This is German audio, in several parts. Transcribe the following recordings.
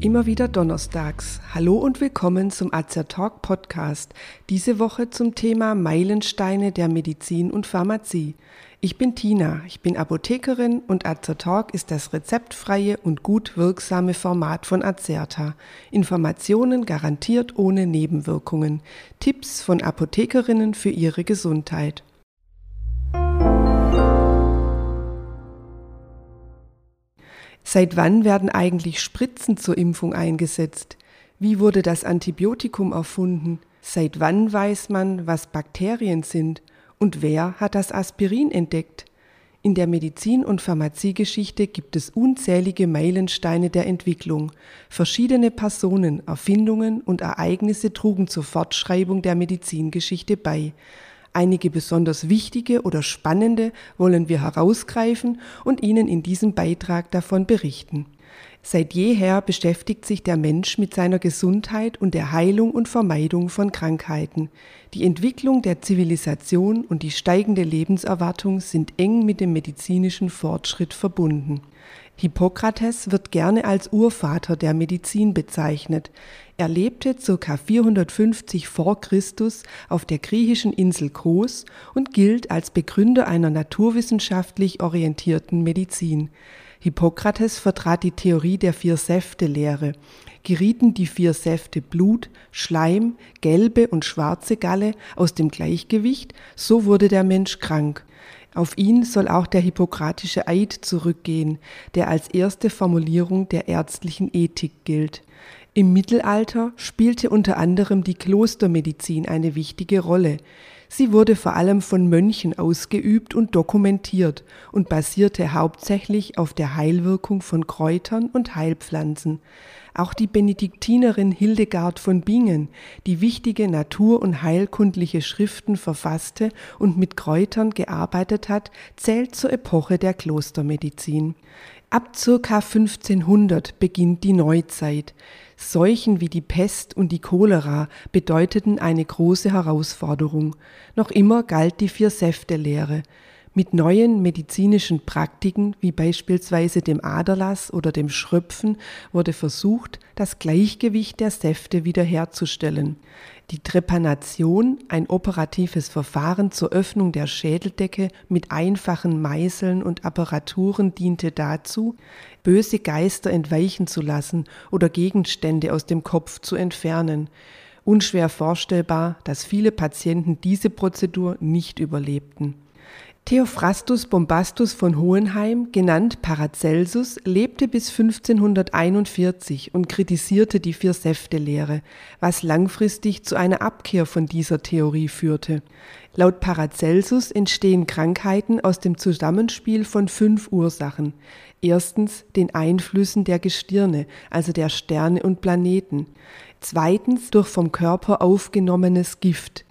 Immer wieder donnerstags. Hallo und willkommen zum Azer Talk Podcast. Diese Woche zum Thema Meilensteine der Medizin und Pharmazie. Ich bin Tina, ich bin Apothekerin und Azer Talk ist das rezeptfreie und gut wirksame Format von Azerta. Informationen garantiert ohne Nebenwirkungen. Tipps von Apothekerinnen für ihre Gesundheit. Seit wann werden eigentlich Spritzen zur Impfung eingesetzt? Wie wurde das Antibiotikum erfunden? Seit wann weiß man, was Bakterien sind? Und wer hat das Aspirin entdeckt? In der Medizin- und Pharmaziegeschichte gibt es unzählige Meilensteine der Entwicklung. Verschiedene Personen, Erfindungen und Ereignisse trugen zur Fortschreibung der Medizingeschichte bei. Einige besonders wichtige oder spannende wollen wir herausgreifen und Ihnen in diesem Beitrag davon berichten. Seit jeher beschäftigt sich der Mensch mit seiner Gesundheit und der Heilung und Vermeidung von Krankheiten. Die Entwicklung der Zivilisation und die steigende Lebenserwartung sind eng mit dem medizinischen Fortschritt verbunden. Hippokrates wird gerne als Urvater der Medizin bezeichnet. Er lebte ca. 450 vor Christus auf der griechischen Insel Kos und gilt als Begründer einer naturwissenschaftlich orientierten Medizin. Hippokrates vertrat die Theorie der Vier-Säfte-Lehre. Gerieten die vier Säfte Blut, Schleim, gelbe und schwarze Galle aus dem Gleichgewicht, so wurde der Mensch krank. Auf ihn soll auch der hippokratische Eid zurückgehen, der als erste Formulierung der ärztlichen Ethik gilt. Im Mittelalter spielte unter anderem die Klostermedizin eine wichtige Rolle. Sie wurde vor allem von Mönchen ausgeübt und dokumentiert und basierte hauptsächlich auf der Heilwirkung von Kräutern und Heilpflanzen. Auch die Benediktinerin Hildegard von Bingen, die wichtige natur- und heilkundliche Schriften verfasste und mit Kräutern gearbeitet hat, zählt zur Epoche der Klostermedizin. Ab ca. 1500 beginnt die Neuzeit. Seuchen wie die Pest und die Cholera bedeuteten eine große Herausforderung. Noch immer galt die Vier-Säfte-Lehre. Mit neuen medizinischen Praktiken, wie beispielsweise dem Aderlass oder dem Schröpfen, wurde versucht, das Gleichgewicht der Säfte wiederherzustellen. Die Trepanation, ein operatives Verfahren zur Öffnung der Schädeldecke mit einfachen Meißeln und Apparaturen, diente dazu, böse Geister entweichen zu lassen oder Gegenstände aus dem Kopf zu entfernen. Unschwer vorstellbar, dass viele Patienten diese Prozedur nicht überlebten. Theophrastus Bombastus von Hohenheim, genannt Paracelsus, lebte bis 1541 und kritisierte die Vier-Säfte-Lehre, was langfristig zu einer Abkehr von dieser Theorie führte. Laut Paracelsus entstehen Krankheiten aus dem Zusammenspiel von fünf Ursachen. Erstens den Einflüssen der Gestirne, also der Sterne und Planeten. Zweitens durch vom Körper aufgenommenes Gift.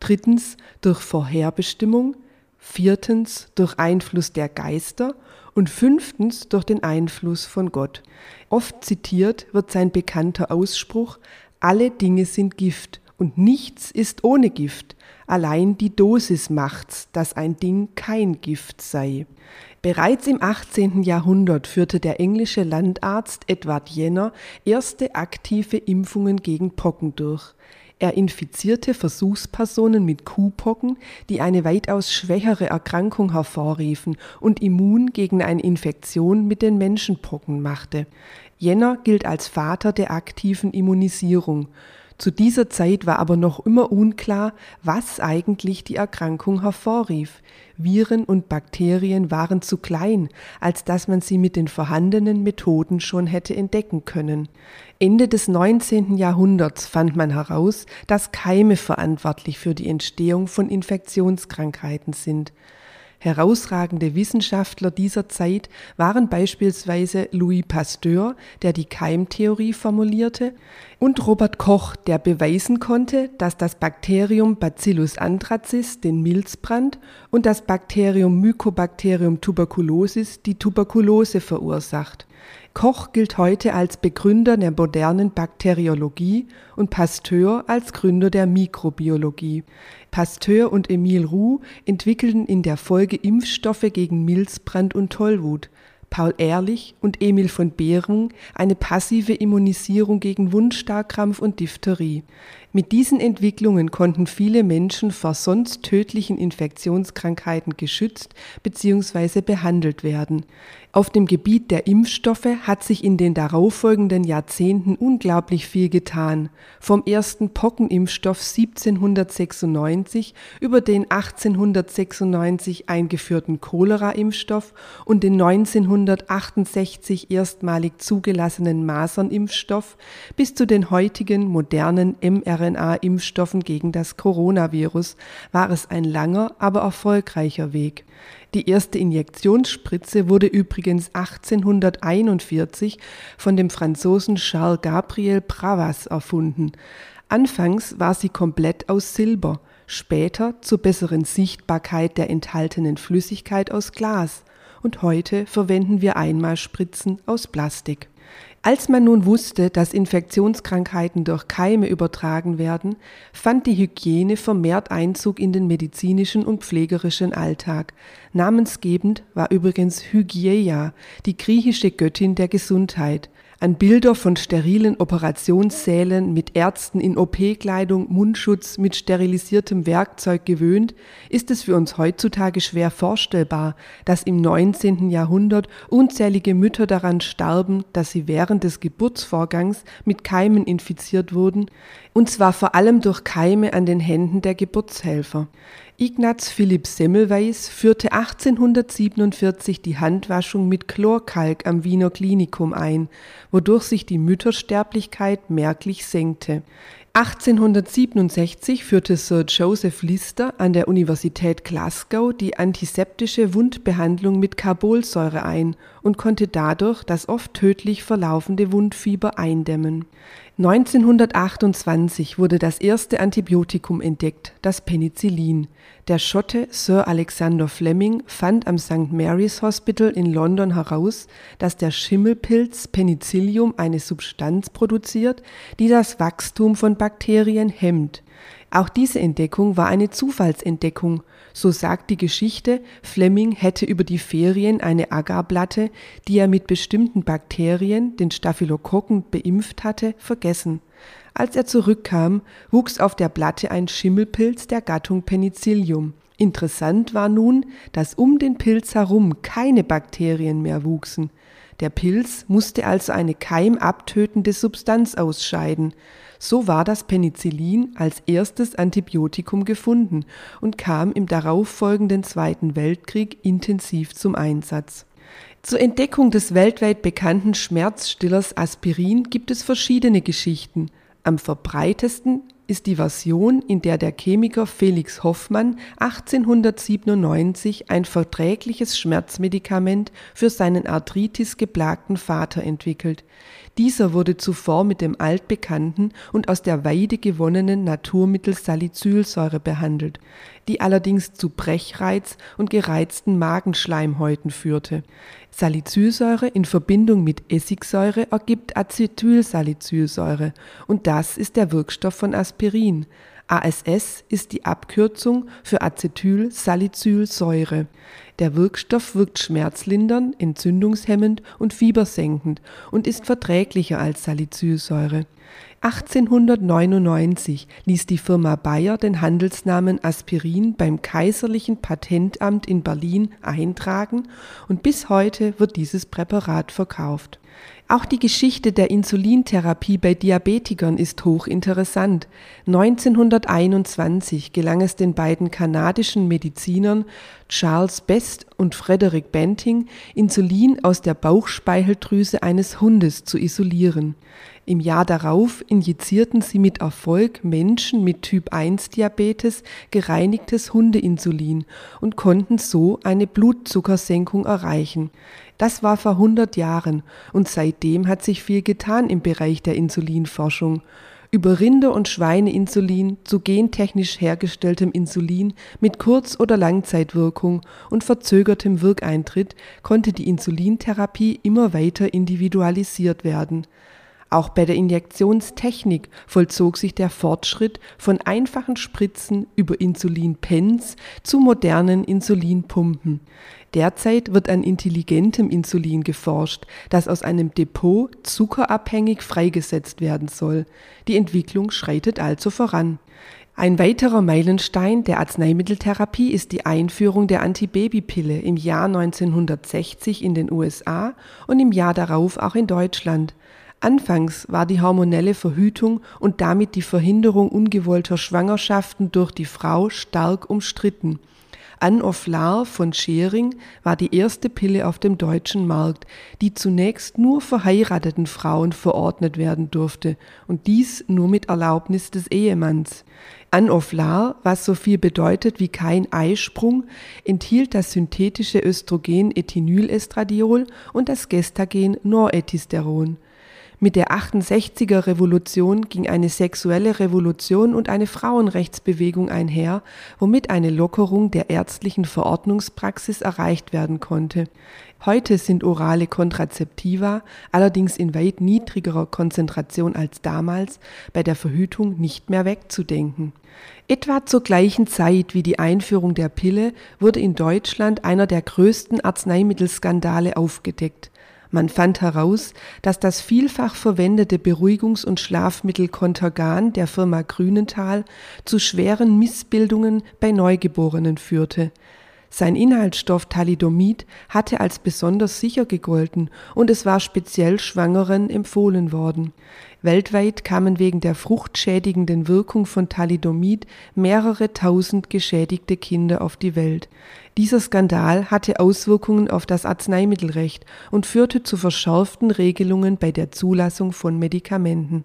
Drittens durch Vorherbestimmung viertens durch Einfluss der Geister und fünftens durch den Einfluss von Gott. Oft zitiert wird sein bekannter Ausspruch, alle Dinge sind Gift und nichts ist ohne Gift, allein die Dosis macht's, dass ein Ding kein Gift sei. Bereits im 18. Jahrhundert führte der englische Landarzt Edward Jenner erste aktive Impfungen gegen Pocken durch. Er infizierte Versuchspersonen mit Kuhpocken, die eine weitaus schwächere Erkrankung hervorriefen und immun gegen eine Infektion mit den Menschenpocken machte. Jenner gilt als Vater der aktiven Immunisierung. Zu dieser Zeit war aber noch immer unklar, was eigentlich die Erkrankung hervorrief. Viren und Bakterien waren zu klein, als dass man sie mit den vorhandenen Methoden schon hätte entdecken können. Ende des 19. Jahrhunderts fand man heraus, dass Keime verantwortlich für die Entstehung von Infektionskrankheiten sind. Herausragende Wissenschaftler dieser Zeit waren beispielsweise Louis Pasteur, der die Keimtheorie formulierte, und Robert Koch, der beweisen konnte, dass das Bakterium Bacillus anthracis den Milzbrand und das Bakterium Mycobacterium tuberculosis die Tuberkulose verursacht. Koch gilt heute als Begründer der modernen Bakteriologie und Pasteur als Gründer der Mikrobiologie. Pasteur und Emile Roux entwickelten in der Folge Impfstoffe gegen Milzbrand und Tollwut. Paul Ehrlich und Emil von Behrung eine passive Immunisierung gegen Wundstarkrampf und Diphtherie. Mit diesen Entwicklungen konnten viele Menschen vor sonst tödlichen Infektionskrankheiten geschützt bzw. behandelt werden. Auf dem Gebiet der Impfstoffe hat sich in den darauffolgenden Jahrzehnten unglaublich viel getan. Vom ersten Pockenimpfstoff 1796 über den 1896 eingeführten Cholera-Impfstoff und den 1968 erstmalig zugelassenen Masernimpfstoff bis zu den heutigen modernen mRNA mRNA-Impfstoffen gegen das Coronavirus war es ein langer, aber erfolgreicher Weg. Die erste Injektionsspritze wurde übrigens 1841 von dem Franzosen Charles Gabriel Bravas erfunden. Anfangs war sie komplett aus Silber, später zur besseren Sichtbarkeit der enthaltenen Flüssigkeit aus Glas und heute verwenden wir Einmalspritzen aus Plastik. Als man nun wusste, dass Infektionskrankheiten durch Keime übertragen werden, fand die Hygiene vermehrt Einzug in den medizinischen und pflegerischen Alltag. Namensgebend war übrigens Hygieia, die griechische Göttin der Gesundheit. An Bilder von sterilen Operationssälen mit Ärzten in OP-Kleidung, Mundschutz mit sterilisiertem Werkzeug gewöhnt, ist es für uns heutzutage schwer vorstellbar, dass im 19. Jahrhundert unzählige Mütter daran starben, dass sie während des Geburtsvorgangs mit Keimen infiziert wurden, und zwar vor allem durch Keime an den Händen der Geburtshelfer. Ignaz Philipp Semmelweis führte 1847 die Handwaschung mit Chlorkalk am Wiener Klinikum ein, wodurch sich die Müttersterblichkeit merklich senkte. 1867 führte Sir Joseph Lister an der Universität Glasgow die antiseptische Wundbehandlung mit Carbolsäure ein und konnte dadurch das oft tödlich verlaufende Wundfieber eindämmen. 1928 wurde das erste Antibiotikum entdeckt, das Penicillin. Der Schotte Sir Alexander Fleming fand am St. Mary's Hospital in London heraus, dass der Schimmelpilz Penicillium eine Substanz produziert, die das Wachstum von Bakterien hemmt. Auch diese Entdeckung war eine Zufallsentdeckung. So sagt die Geschichte, Fleming hätte über die Ferien eine Agarplatte, die er mit bestimmten Bakterien, den Staphylokokken, beimpft hatte, vergessen. Als er zurückkam, wuchs auf der Platte ein Schimmelpilz der Gattung Penicillium. Interessant war nun, dass um den Pilz herum keine Bakterien mehr wuchsen. Der Pilz musste also eine keimabtötende Substanz ausscheiden. So war das Penicillin als erstes Antibiotikum gefunden und kam im darauffolgenden Zweiten Weltkrieg intensiv zum Einsatz. Zur Entdeckung des weltweit bekannten Schmerzstillers Aspirin gibt es verschiedene Geschichten. Am verbreitesten ist die Version, in der der Chemiker Felix Hoffmann 1897 ein verträgliches Schmerzmedikament für seinen arthritis-geplagten Vater entwickelt. Dieser wurde zuvor mit dem altbekannten und aus der Weide gewonnenen Naturmittel Salicylsäure behandelt, die allerdings zu Brechreiz und gereizten Magenschleimhäuten führte. Salicylsäure in Verbindung mit Essigsäure ergibt Acetylsalicylsäure und das ist der Wirkstoff von Aspirin. ASS ist die Abkürzung für Acetylsalicylsäure. Der Wirkstoff wirkt schmerzlindernd, entzündungshemmend und fiebersenkend und ist verträglicher als Salicylsäure. 1899 ließ die Firma Bayer den Handelsnamen Aspirin beim Kaiserlichen Patentamt in Berlin eintragen und bis heute wird dieses Präparat verkauft. Auch die Geschichte der Insulintherapie bei Diabetikern ist hochinteressant. 1921 gelang es den beiden kanadischen Medizinern Charles Best und Frederick Banting, Insulin aus der Bauchspeicheldrüse eines Hundes zu isolieren. Im Jahr darauf injizierten sie mit Erfolg Menschen mit Typ-1-Diabetes gereinigtes Hundeinsulin und konnten so eine Blutzuckersenkung erreichen. Das war vor 100 Jahren und seitdem hat sich viel getan im Bereich der Insulinforschung. Über Rinder- und Schweineinsulin zu gentechnisch hergestelltem Insulin mit Kurz- oder Langzeitwirkung und verzögertem Wirkeintritt konnte die Insulintherapie immer weiter individualisiert werden. Auch bei der Injektionstechnik vollzog sich der Fortschritt von einfachen Spritzen über Insulinpens zu modernen Insulinpumpen. Derzeit wird an intelligentem Insulin geforscht, das aus einem Depot zuckerabhängig freigesetzt werden soll. Die Entwicklung schreitet also voran. Ein weiterer Meilenstein der Arzneimitteltherapie ist die Einführung der Antibabypille im Jahr 1960 in den USA und im Jahr darauf auch in Deutschland. Anfangs war die hormonelle Verhütung und damit die Verhinderung ungewollter Schwangerschaften durch die Frau stark umstritten. Of Lahr von Schering war die erste Pille auf dem deutschen Markt, die zunächst nur verheirateten Frauen verordnet werden durfte und dies nur mit Erlaubnis des Ehemanns. Of Lahr, was so viel bedeutet wie kein Eisprung, enthielt das synthetische Östrogen Ethinylestradiol und das Gestagen Noretisteron. Mit der 68er Revolution ging eine sexuelle Revolution und eine Frauenrechtsbewegung einher, womit eine Lockerung der ärztlichen Verordnungspraxis erreicht werden konnte. Heute sind orale Kontrazeptiva, allerdings in weit niedrigerer Konzentration als damals, bei der Verhütung nicht mehr wegzudenken. Etwa zur gleichen Zeit wie die Einführung der Pille wurde in Deutschland einer der größten Arzneimittelskandale aufgedeckt. Man fand heraus, dass das vielfach verwendete Beruhigungs- und Schlafmittel Contergan der Firma Grünenthal zu schweren Missbildungen bei Neugeborenen führte. Sein Inhaltsstoff Thalidomid hatte als besonders sicher gegolten und es war speziell Schwangeren empfohlen worden. Weltweit kamen wegen der fruchtschädigenden Wirkung von Thalidomid mehrere tausend geschädigte Kinder auf die Welt. Dieser Skandal hatte Auswirkungen auf das Arzneimittelrecht und führte zu verschärften Regelungen bei der Zulassung von Medikamenten.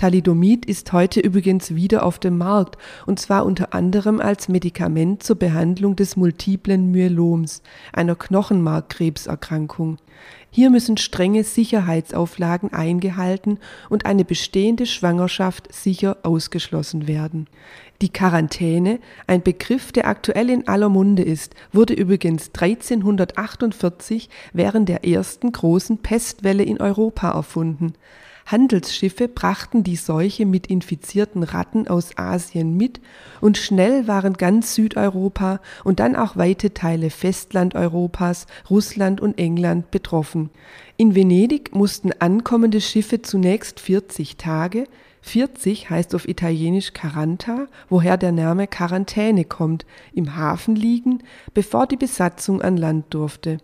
Thalidomid ist heute übrigens wieder auf dem Markt und zwar unter anderem als Medikament zur Behandlung des multiplen Myeloms, einer Knochenmarkkrebserkrankung. Hier müssen strenge Sicherheitsauflagen eingehalten und eine bestehende Schwangerschaft sicher ausgeschlossen werden. Die Quarantäne, ein Begriff, der aktuell in aller Munde ist, wurde übrigens 1348 während der ersten großen Pestwelle in Europa erfunden. Handelsschiffe brachten die Seuche mit infizierten Ratten aus Asien mit und schnell waren ganz Südeuropa und dann auch weite Teile Festlandeuropas, Russland und England betroffen. In Venedig mussten ankommende Schiffe zunächst 40 Tage, 40 heißt auf Italienisch Caranta, woher der Name Quarantäne kommt, im Hafen liegen, bevor die Besatzung an Land durfte.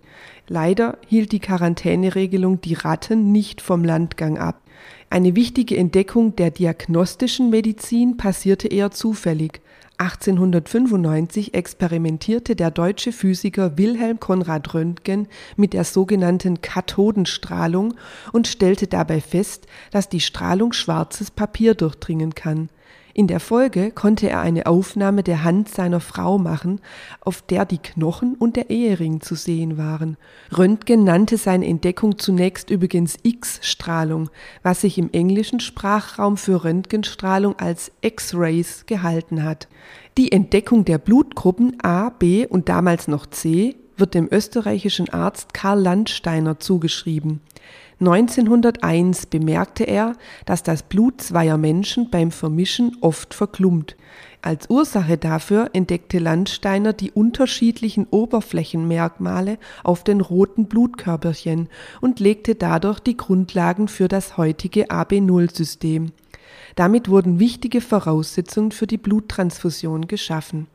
Leider hielt die Quarantäneregelung die Ratten nicht vom Landgang ab. Eine wichtige Entdeckung der diagnostischen Medizin passierte eher zufällig. 1895 experimentierte der deutsche Physiker Wilhelm Konrad Röntgen mit der sogenannten Kathodenstrahlung und stellte dabei fest, dass die Strahlung schwarzes Papier durchdringen kann. In der Folge konnte er eine Aufnahme der Hand seiner Frau machen, auf der die Knochen und der Ehering zu sehen waren. Röntgen nannte seine Entdeckung zunächst übrigens X-Strahlung, was sich im englischen Sprachraum für Röntgenstrahlung als X-Rays gehalten hat. Die Entdeckung der Blutgruppen A, B und damals noch C wird dem österreichischen Arzt Karl Landsteiner zugeschrieben. 1901 bemerkte er, dass das Blut zweier Menschen beim Vermischen oft verklumpt. Als Ursache dafür entdeckte Landsteiner die unterschiedlichen Oberflächenmerkmale auf den roten Blutkörperchen und legte dadurch die Grundlagen für das heutige AB0-System. Damit wurden wichtige Voraussetzungen für die Bluttransfusion geschaffen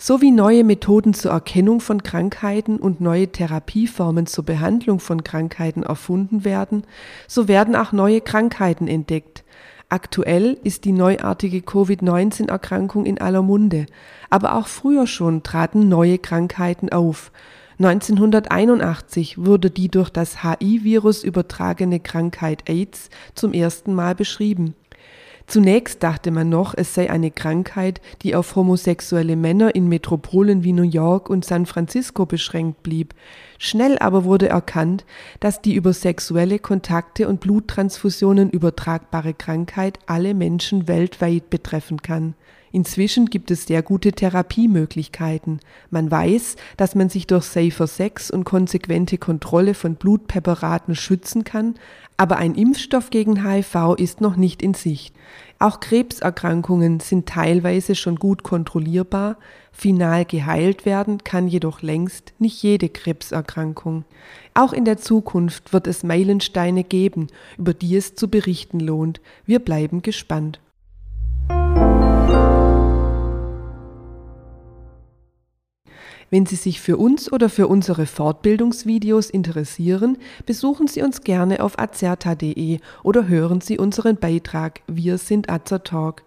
sowie neue Methoden zur Erkennung von Krankheiten und neue Therapieformen zur Behandlung von Krankheiten erfunden werden, so werden auch neue Krankheiten entdeckt. Aktuell ist die neuartige Covid-19-Erkrankung in aller Munde, aber auch früher schon traten neue Krankheiten auf. 1981 wurde die durch das HI-Virus übertragene Krankheit AIDS zum ersten Mal beschrieben. Zunächst dachte man noch, es sei eine Krankheit, die auf homosexuelle Männer in Metropolen wie New York und San Francisco beschränkt blieb. Schnell aber wurde erkannt, dass die über sexuelle Kontakte und Bluttransfusionen übertragbare Krankheit alle Menschen weltweit betreffen kann. Inzwischen gibt es sehr gute Therapiemöglichkeiten. Man weiß, dass man sich durch safer Sex und konsequente Kontrolle von Blutpräparaten schützen kann, aber ein Impfstoff gegen HIV ist noch nicht in Sicht. Auch Krebserkrankungen sind teilweise schon gut kontrollierbar, final geheilt werden kann jedoch längst nicht jede Krebserkrankung. Auch in der Zukunft wird es Meilensteine geben, über die es zu berichten lohnt. Wir bleiben gespannt. Wenn Sie sich für uns oder für unsere Fortbildungsvideos interessieren, besuchen Sie uns gerne auf azerta.de oder hören Sie unseren Beitrag Wir sind Azertalk.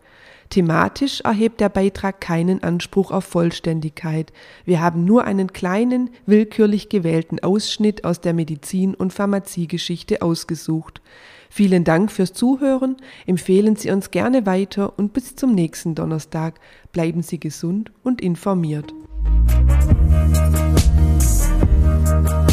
Thematisch erhebt der Beitrag keinen Anspruch auf Vollständigkeit. Wir haben nur einen kleinen, willkürlich gewählten Ausschnitt aus der Medizin- und Pharmaziegeschichte ausgesucht. Vielen Dank fürs Zuhören, empfehlen Sie uns gerne weiter und bis zum nächsten Donnerstag. Bleiben Sie gesund und informiert. Thank you.